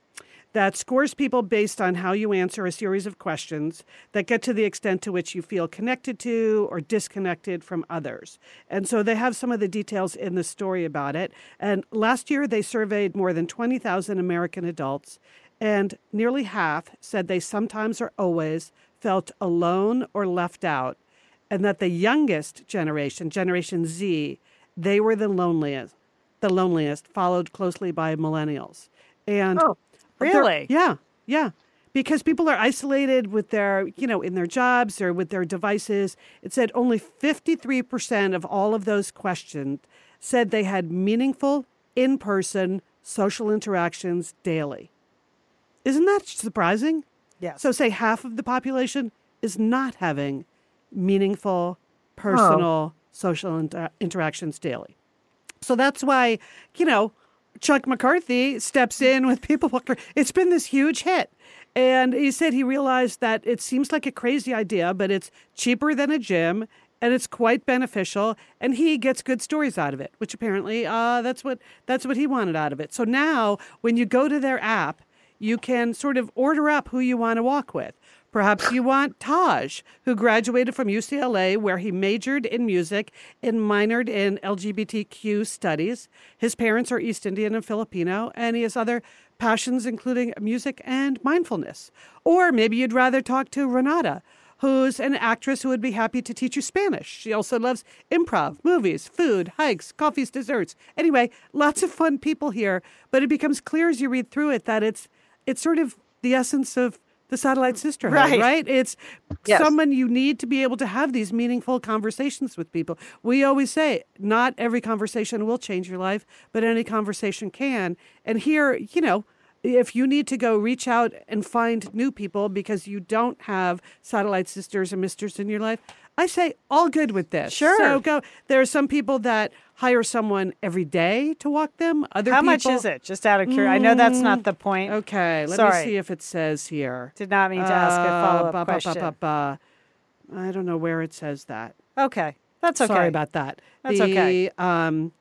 that scores people based on how you answer a series of questions that get to the extent to which you feel connected to or disconnected from others. And so they have some of the details in the story about it. And last year, they surveyed more than 20,000 American adults, and nearly half said they sometimes or always felt alone or left out, and that the youngest generation, Generation Z, they were the loneliest, the loneliest, followed closely by millennials. And oh. Really? Yeah, yeah. Because people are isolated with their, you know, in their jobs or with their devices. It said only 53% of all of those questioned said they had meaningful in person social interactions daily. Isn't that surprising? Yes. So, say half of the population is not having meaningful, personal oh. social inter- interactions daily. So, that's why, you know, Chuck McCarthy steps in with People Walker. It's been this huge hit. And he said he realized that it seems like a crazy idea, but it's cheaper than a gym and it's quite beneficial and he gets good stories out of it which apparently uh, that's what that's what he wanted out of it so now when you go to their app you can sort of order up who you want to walk with Perhaps you want Taj, who graduated from UCLA, where he majored in music and minored in LGBTQ studies. His parents are East Indian and Filipino, and he has other passions, including music and mindfulness. Or maybe you'd rather talk to Renata, who's an actress who would be happy to teach you Spanish. She also loves improv, movies, food, hikes, coffees, desserts. Anyway, lots of fun people here, but it becomes clear as you read through it that it's it's sort of the essence of the satellite mm, sisterhood, Right. right? It's Yes. someone you need to be able to have these meaningful conversations with people. We always say, not every conversation will change your life, but any conversation can. And here, you know, if you need to go reach out and find new people because you don't have satellite sisters and misters in your life, I say all good with this. Sure. So go. There are some people that hire someone every day to walk them. Other How people, much is it? Just out of curiosity. I know that's not the point. Okay, let Sorry. me see if it says here. Did not mean to ask a Uh, follow up ba- ba- question. ba- ba. I don't know where it says that. Okay. That's okay. Sorry about that. That's The, okay. Um,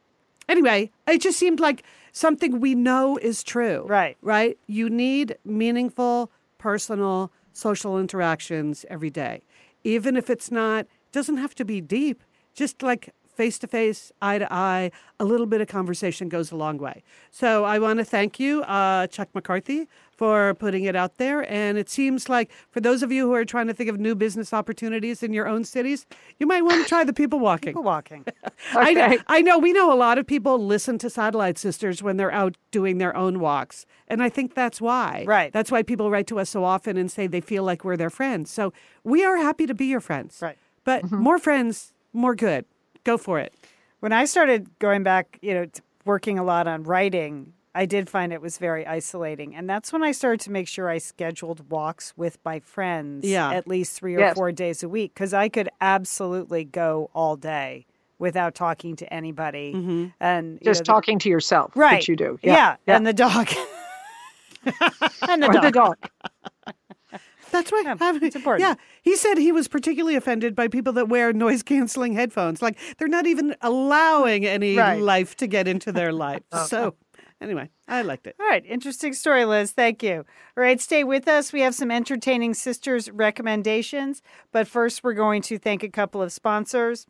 anyway, it just seemed like something we know is true. Right. Right. You need meaningful, personal, social interactions every day, even if it's not. Doesn't have to be deep. Just like face to face, eye to eye, a little bit of conversation goes a long way. So I want to thank you, uh, Chuck McCarthy, for putting it out there. And it seems like for those of you who are trying to think of new business opportunities in your own cities, you might want to try the people walking. People walking. I, know, Okay. I know we know a lot of people listen to Satellite Sisters when they're out doing their own walks. And I think that's why. Right. That's why people write to us so often and say they feel like we're their friends. So we are happy to be your friends. Right. But mm-hmm. more friends, more good. Go for it. When I started going back, you know, working a lot on writing, I did find it was very isolating. And that's when I started to make sure I scheduled walks with my friends Yeah. at least three or Yes. four days a week because I could absolutely go all day without talking to anybody. Mm-hmm. And you Just know, the- talking to yourself, right. which you do. Yeah. And the dog. and the Or dog. the dog. That's right. Yeah, Have- it's important. Yeah. He said he was particularly offended by people that wear noise canceling headphones. Like they're not even allowing any Right. life to get into their life. Oh, oh. So anyway, I liked it. All right, interesting story, Liz. Thank you. All right, stay with us. We have some entertaining sisters recommendations, but first we're going to thank a couple of sponsors.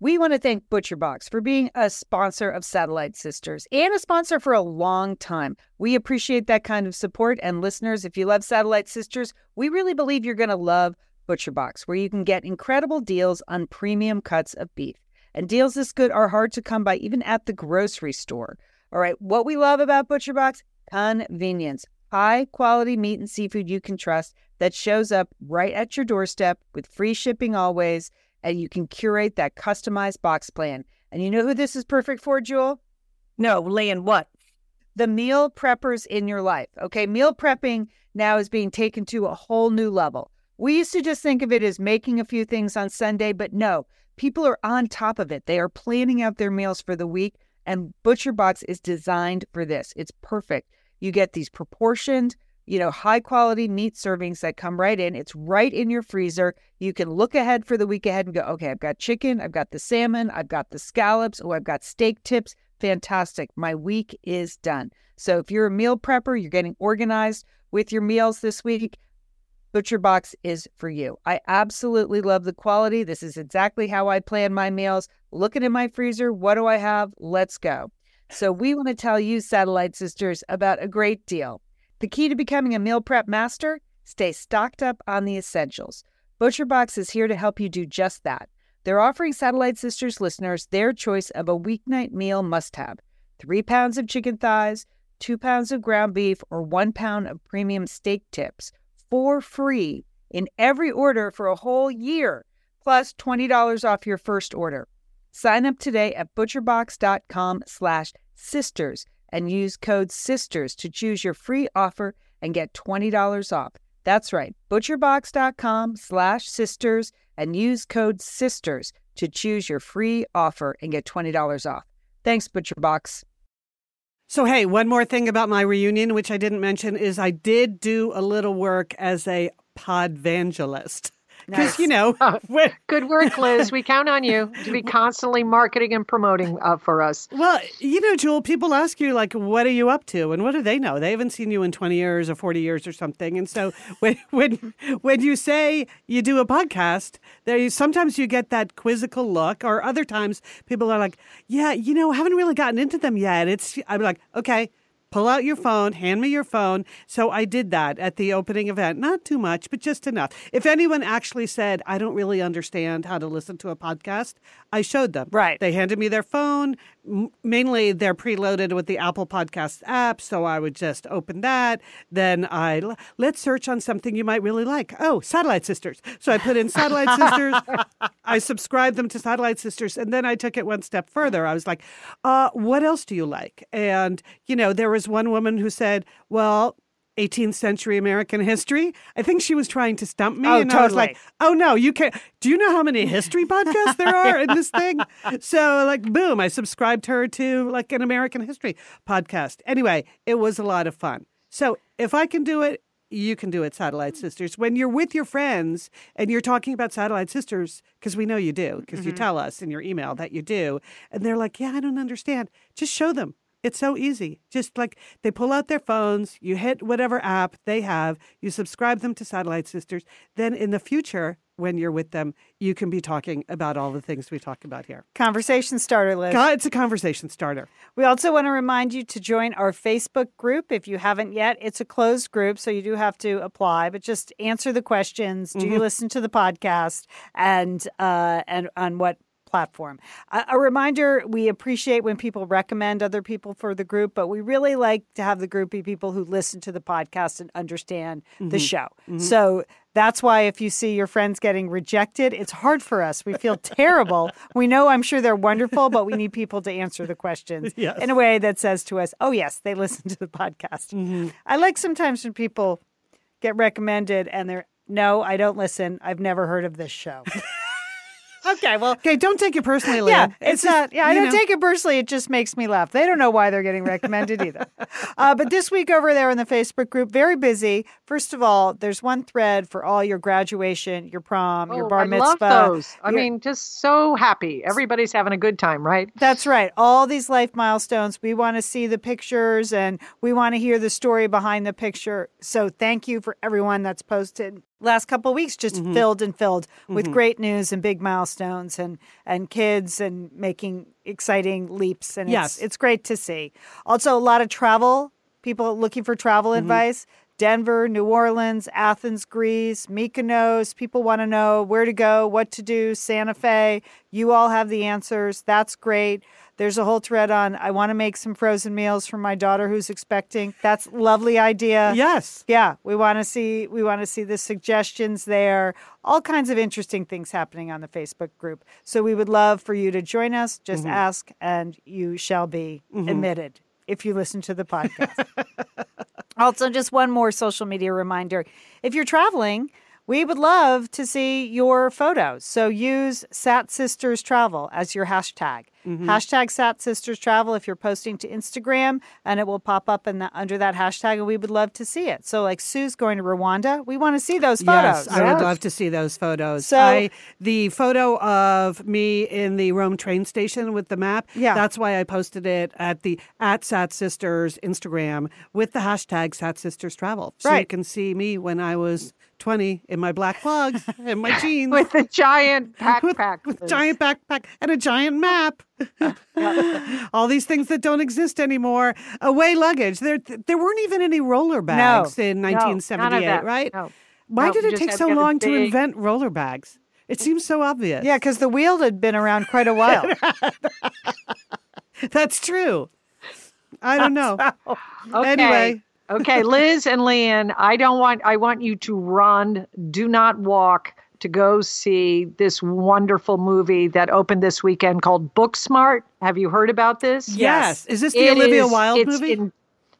We want to thank ButcherBox for being a sponsor of Satellite Sisters and a sponsor for a long time. We appreciate that kind of support. And listeners, if you love Satellite Sisters, we really believe you're going to love ButcherBox, where you can get incredible deals on premium cuts of beef. And deals this good are hard to come by even at the grocery store. All right, what we love about ButcherBox? Convenience. High quality meat and seafood you can trust that shows up right at your doorstep with free shipping always and you can curate that customized box plan. And you know who this is perfect for, Jewel? No, laying what? The meal preppers in your life. Okay, meal prepping now is being taken to a whole new level. We used to just think of it as making a few things on Sunday, but no, people are on top of it. They are planning out their meals for the week, and ButcherBox is designed for this. It's perfect. You get these proportioned, you know, high quality meat servings that come right in. It's right in your freezer. You can look ahead for the week ahead and go, okay, I've got chicken, I've got the salmon, I've got the scallops, oh, I've got steak tips. Fantastic. My week is done. So if you're a meal prepper, you're getting organized with your meals this week, ButcherBox is for you. I absolutely love the quality. This is exactly how I plan my meals. Looking in my freezer, what do I have? Let's go. So, we want to tell you, Satellite Sisters, about a great deal. The key to becoming a meal prep master? Stay stocked up on the essentials. ButcherBox is here to help you do just that. They're offering Satellite Sisters listeners their choice of a weeknight meal must have three pounds of chicken thighs, two pounds of ground beef, or one pound of premium steak tips for free in every order for a whole year, plus $20 off your first order. Sign up today at butcherbox.com slash sisters and use code SISTERS to choose your free offer and get $20 off. That's right, butcherbox.com slash sisters and use code SISTERS to choose your free offer and get $20 off. Thanks, ButcherBox. So, hey, one more thing about my reunion, which I didn't mention, is I did do a little work as a podvangelist. Because, you know, when, Good work, Liz. We count on you to be constantly marketing and promoting uh, for us. well, you know, Jewel, people ask you, like, what are you up to? And what do they know? They haven't seen you in 20 years or 40 years or something. And so when when, when you say you do a podcast, there sometimes you get that quizzical look, or other times people are like, yeah, you know, haven't really gotten into them yet. It's I'm like, okay. Pull out your phone, hand me your phone. So I did that at the opening event. Not too much, but just enough. If anyone actually said, I don't really understand how to listen to a podcast, I showed them. Right. They handed me their phone, mainly they're preloaded with the Apple Podcast app. So I would just open that. Then I let's search on something you might really like. Oh, Satellite Sisters. So I put in Satellite Sisters. I subscribed them to Satellite Sisters, and then I took it one step further. I was like, uh, "What else do you like?" And you know, there was one woman who said, "Well." 18th century American history. I think she was trying to stump me. Oh, and totally. I was like, oh no, you can't. Do you know how many history podcasts there are in this thing? So, like, boom, I subscribed her to like an American history podcast. Anyway, it was a lot of fun. So, if I can do it, you can do it, Satellite Sisters. When you're with your friends and you're talking about Satellite Sisters, because we know you do, because you mm-hmm. tell us in your email that you do, and they're like, yeah, I don't understand, just show them. It's so easy. Just like they pull out their phones, you hit whatever app they have, you subscribe them to Satellite Sisters. Then in the future, when you're with them, you can be talking about all the things we talk about here. Conversation starter, Liz. It's a conversation starter. We also want to remind you to join our Facebook group if you haven't yet. It's a closed group, so you do have to apply, but just answer the questions. Do you listen to the podcast and uh, and on what platform? A, a reminder: we appreciate when people recommend other people for the group, but we really like to have the group be people who listen to the podcast and understand the mm-hmm. show. Mm-hmm. So. That's why if you see your friends getting rejected, it's hard for us. We feel terrible. We know I'm sure they're wonderful, but we need people to answer the questions Yes. in a way that says to us, oh, yes, they listen to the podcast. Mm-hmm. I like sometimes when people get recommended and they're, no, I don't listen. I've never heard of this show. okay, well, Okay, don't take it personally, Leah. yeah, it's, just, not. Yeah, I don't know. take it personally. It just makes me laugh. They don't know why they're getting recommended either. Uh, but this week over there in the Facebook group, very busy. First of all, there's one thread for all your graduation, your prom, your Oh, bar I mitzvah. love those. I your- mean, just so happy. Everybody's having a good time, right? That's right. All these life milestones. We want to see the pictures and we want to hear the story behind the picture. So thank you for everyone that's posted. Last couple of weeks just Mm-hmm. filled and filled with great news and big milestones and and kids and making exciting leaps and Yes. it's it's great to see. Also a lot of travel, people looking for travel Mm-hmm. advice. Denver, New Orleans, Athens, Greece, Mykonos. People want to know where to go, what to do, Santa Fe. You all have the answers. That's great. There's a whole thread on I want to make some frozen meals for my daughter who's expecting. That's lovely idea. Yes. Yeah, we want to see we want to see the suggestions there. All kinds of interesting things happening on the Facebook group. So we would love for you to join us. Just mm-hmm. ask and you shall be mm-hmm. admitted if you listen to the podcast. also, just one more social media reminder. If you're traveling, we would love to see your photos. So use Sat Sisters Travel as your hashtag. Mm-hmm. Hashtag Sat Sisters Travel if you're posting to Instagram, and it will pop up in the, under that hashtag, and we would love to see it. So, like Sue's going to Rwanda, we want to see those photos. Yes, I would love to see those photos. So- I, the photo of me in the Rome train station with the map. Yeah. that's why I posted it at the at Sat Sisters Instagram with the hashtag Sat Sisters Travel, so you can see me when I was twenty in my black clogs and my jeans With a giant with, backpack. with giant backpack and a giant map. All these things that don't exist anymore. Away luggage. There, there weren't even any roller bags in No, of 1978, that. right? No. Why No, did it take so to have a long to invent roller bags? It seems so obvious. Yeah, because the wheel had been around quite a while. that's true. I don't know. Oh, okay. Anyway. okay, Liz and Lian, I don't want I want you to run, do not walk to go see this wonderful movie that opened this weekend called Booksmart. Have you heard about this? Yes. Is this the It Olivia is- Wilde movie? in-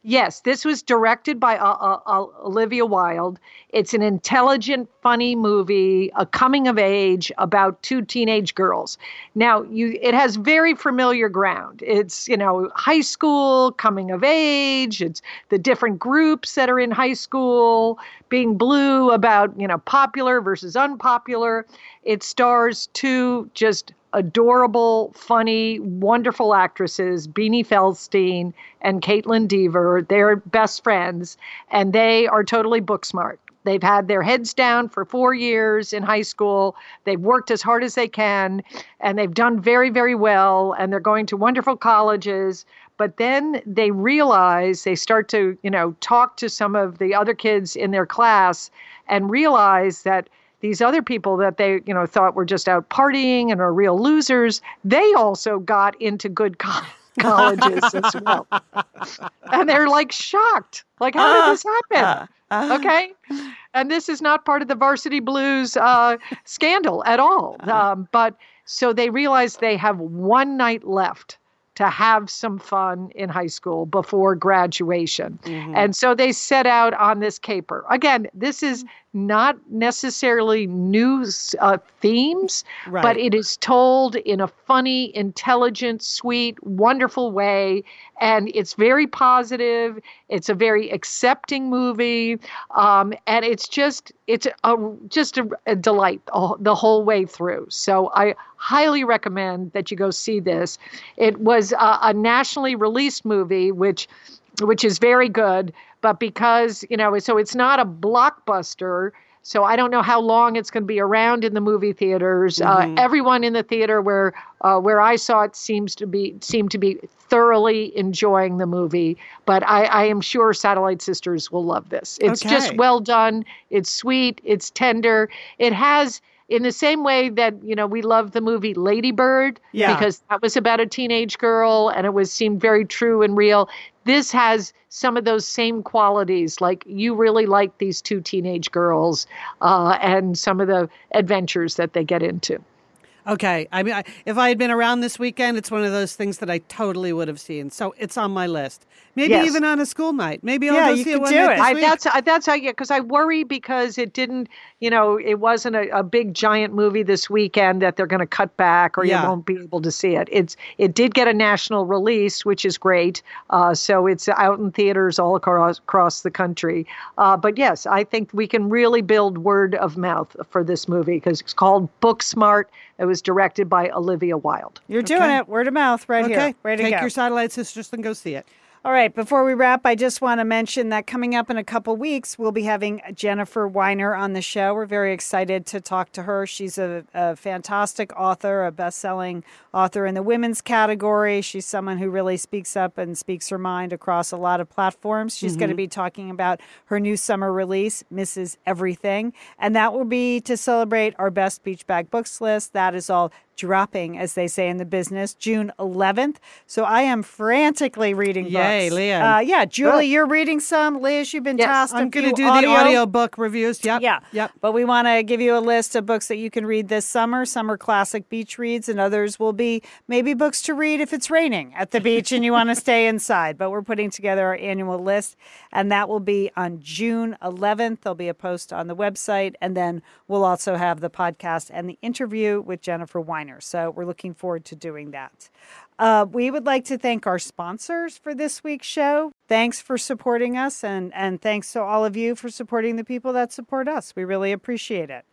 yes, this was directed by uh, uh, uh, Olivia Wilde. It's an intelligent, funny movie, a coming of age about two teenage girls. Now, you it has very familiar ground. It's, you know, high school, coming of age, it's the different groups that are in high school, being blue about, you know, popular versus unpopular. It stars two just adorable, funny, wonderful actresses, Beanie Feldstein and Kaitlyn Dever. They're best friends, and they are totally book smart. They've had their heads down for four years in high school. They've worked as hard as they can, and they've done very, very well. And they're going to wonderful colleges. But then they realize they start to, you know, talk to some of the other kids in their class and realize that these other people that they, you know, thought were just out partying and are real losers, they also got into good co- colleges as well. And they're like shocked. Like, how did this happen? Okay. And this is not part of the varsity blues uh, scandal at all. Um, but so they realize they have one night left to have some fun in high school before graduation. Mm-hmm. And so they set out on this caper. Again, this is not necessarily new uh, themes, Right. but it is told in a funny, intelligent, sweet, wonderful way. And it's very positive. It's a very accepting movie. Um, and it's just, it's a, just a, a delight the- the whole way through. So I highly recommend that you go see this. It was a, a nationally released movie, which which is very good. But because, you know, so it's not a blockbuster. So I don't know how long it's going to be around in the movie theaters. Uh, everyone in the theater where uh, where I saw it seems to be seemed to be thoroughly enjoying the movie. But I, I am sure Satellite Sisters will love this. It's just well done. It's sweet. It's tender. It has. In the same way that you know we love the movie Lady Bird Yeah. because that was about a teenage girl and it was seemed very true and real. This has some of those same qualities. Like you really like these two teenage girls uh, and some of the adventures that they get into. Okay. I mean, I, if I had been around this weekend, it's one of those things that I totally would have seen. So it's on my list. Maybe Yes. even on a school night. Maybe I'll Yeah, go you see could it one do it. I, that's I, that's how you because I worry because it didn't you know it wasn't a, a big giant movie this weekend that they're going to cut back or Yeah. you won't be able to see it. It's it did get a national release which is great. Uh, so it's out in theaters all across across the country. Uh, but yes, I think we can really build word of mouth for this movie because it's called Booksmart. It was directed by Olivia Wilde. You're doing Okay. it. Word of mouth right okay. here. Way to Take go. your satellite sisters and go see it. All right, before we wrap, I just want to mention that coming up in a couple weeks, we'll be having Jennifer Weiner on the show. We're very excited to talk to her. She's a, a fantastic author, a best selling author in the women's category. She's someone who really speaks up and speaks her mind across a lot of platforms. She's going to mm-hmm. be talking about her new summer release, Mrs. Everything. And that will be to celebrate our best beach bag books list. That is all dropping, as they say in the business, June 11th. So I am frantically reading Yay, books. Leah. Uh, yeah, Julie, you're reading some. Liz, you've been Yes, tasked I'm going to few do audio. the audiobook reviews. Yep. Yeah. Yep. But we want to give you a list of books that you can read this summer. Some are classic beach reads, and others will be maybe books to read if it's raining at the beach and you want to stay inside. But we're putting together our annual list, and that will be on June 11th. There'll be a post on the website, and then we'll also have the podcast and the interview with Jennifer Weiner. So we're looking forward to doing that. Uh, we would like to thank our sponsors for this week's show. Thanks for supporting us, and, and thanks to all of you for supporting the people that support us. We really appreciate it.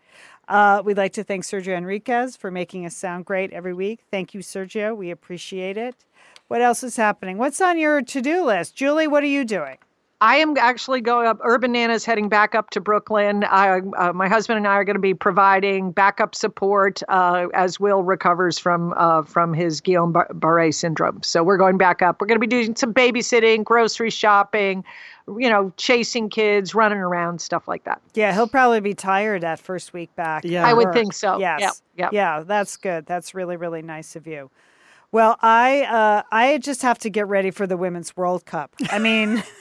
Uh, we'd like to thank Sergio Enriquez for making us sound great every week. Thank you, Sergio. We appreciate it. What else is happening? What's on your to do list? Julie, what are you doing? I am actually going up. Urban Nana's heading back up to Brooklyn. I, uh, my husband and I are going to be providing backup support uh, as Will recovers from uh, from his Guillain-Barré syndrome. So we're going back up. We're going to be doing some babysitting, grocery shopping, you know, chasing kids, running around, stuff like that. Yeah, he'll probably be tired that first week back. Yeah. I would work. think so. Yes. Yep, yep. Yeah, that's good. That's really, really nice of you. Well, I uh, I just have to get ready for the Women's World Cup. I mean,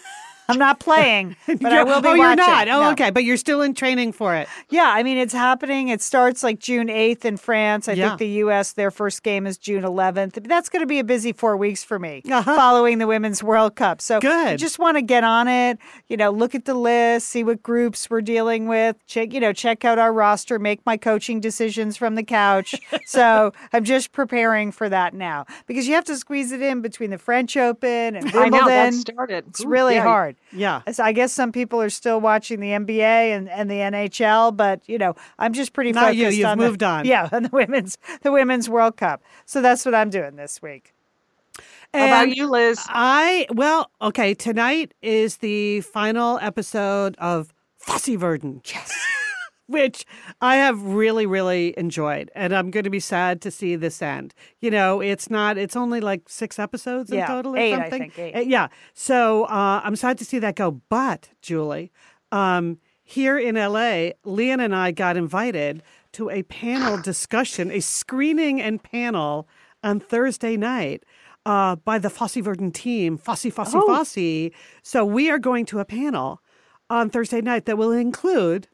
I'm not playing, but I You're- will be oh, watching. you're not. Oh, No. okay. But you're still in training for it. Yeah, I mean, it's happening. It starts like June 8th in France. I Yeah. think the U.S., their first game is June 11th. That's going to be a busy four weeks for me Uh-huh. following the Women's World Cup. So I Good. just want to get on it, you know, look at the list, see what groups we're dealing with, check, you know, check out our roster, make my coaching decisions from the couch. so I'm just preparing for that now because you have to squeeze it in between the French Open and I know that Wimbledon. started. It's Ooh, really yeah. hard. Yeah. So I guess some people are still watching the NBA and, and the NHL, but you know, I'm just pretty Not focused you. You've on the- moved on. Yeah, on the women's the women's World Cup. So that's what I'm doing this week. How about you, Liz? I well, okay. Tonight is the final episode of Fosse Verdon. Yes. Which I have really, really enjoyed, and I'm going to be sad to see this end. You know, it's not. It's only like six episodes in Yeah, total, or eight, I think, eight. Uh, yeah. So uh, I'm sad to see that go. But Julie, um, here in LA, Lian and I got invited to a panel discussion, a screening and panel on Thursday night uh, by the Fosse Verdon team, Fosse, Fosse, Oh. Fosse. So we are going to a panel on Thursday night that will include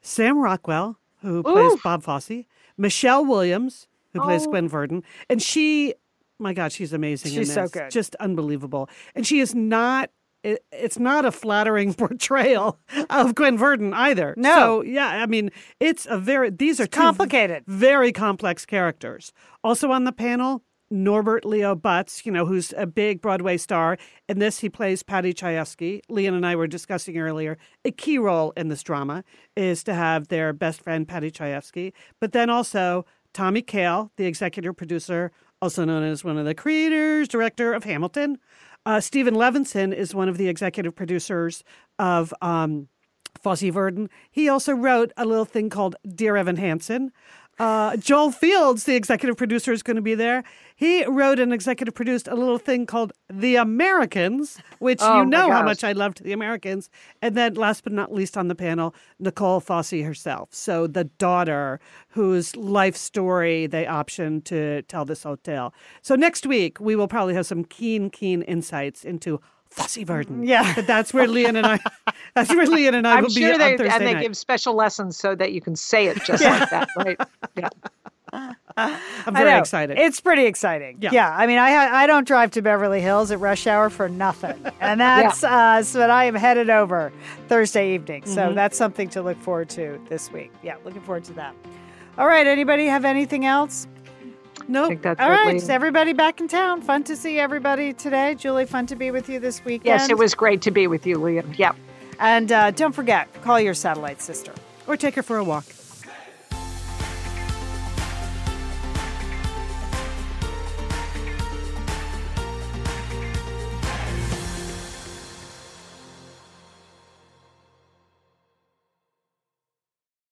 Sam Rockwell, who plays Bob Fosse, Michelle Williams, who plays Oh. Gwen Verdon, and she, my God, she's amazing. in She's so good. just unbelievable. And she is not. It, it's not a flattering portrayal of Gwen Verdon either. No. So yeah, I mean, it's a very. These are two complicated. very complex characters. Also on the panel, Norbert Leo Butz, you know, who's a big Broadway star. In this, he plays Paddy Chayefsky. Lian and I were discussing earlier. A key role in this drama is to have their best friend, Paddy Chayefsky. But then also Tommy Kail, the executive producer, also known as one of the creators, director of Hamilton. Uh, Steven Levenson is one of the executive producers of um, Fosse Verdon. He also wrote a little thing called Dear Evan Hansen. Uh, Joel Fields, the executive producer, is going to be there. He wrote and executive produced a little thing called The Americans, which Oh, you know how much I loved The Americans. And then, last but not least, on the panel, Nicole Fosse herself. So, the daughter whose life story they optioned to tell this hotel. So, next week, we will probably have some keen, keen insights into Fosse burden. Yeah. But that's where Lian and I, that's where Lian and I I'm will be sure on Thursday and they night. give special lessons so that you can say it just like that, right? Yeah. I'm very excited. It's pretty exciting. Yeah. yeah. I mean, I ha- I don't drive to Beverly Hills at rush hour for nothing, and that's uh, so that I am headed over Thursday evening. So Mm-hmm. that's something to look forward to this week. Yeah, looking forward to that. All right. Anybody have anything else? Nope. All right. so everybody back in town. Fun to see everybody today. Julie, fun to be with you this weekend. Yes, it was great to be with you, Lian. Yep. And uh, don't forget, call your satellite sister. Or take her for a walk.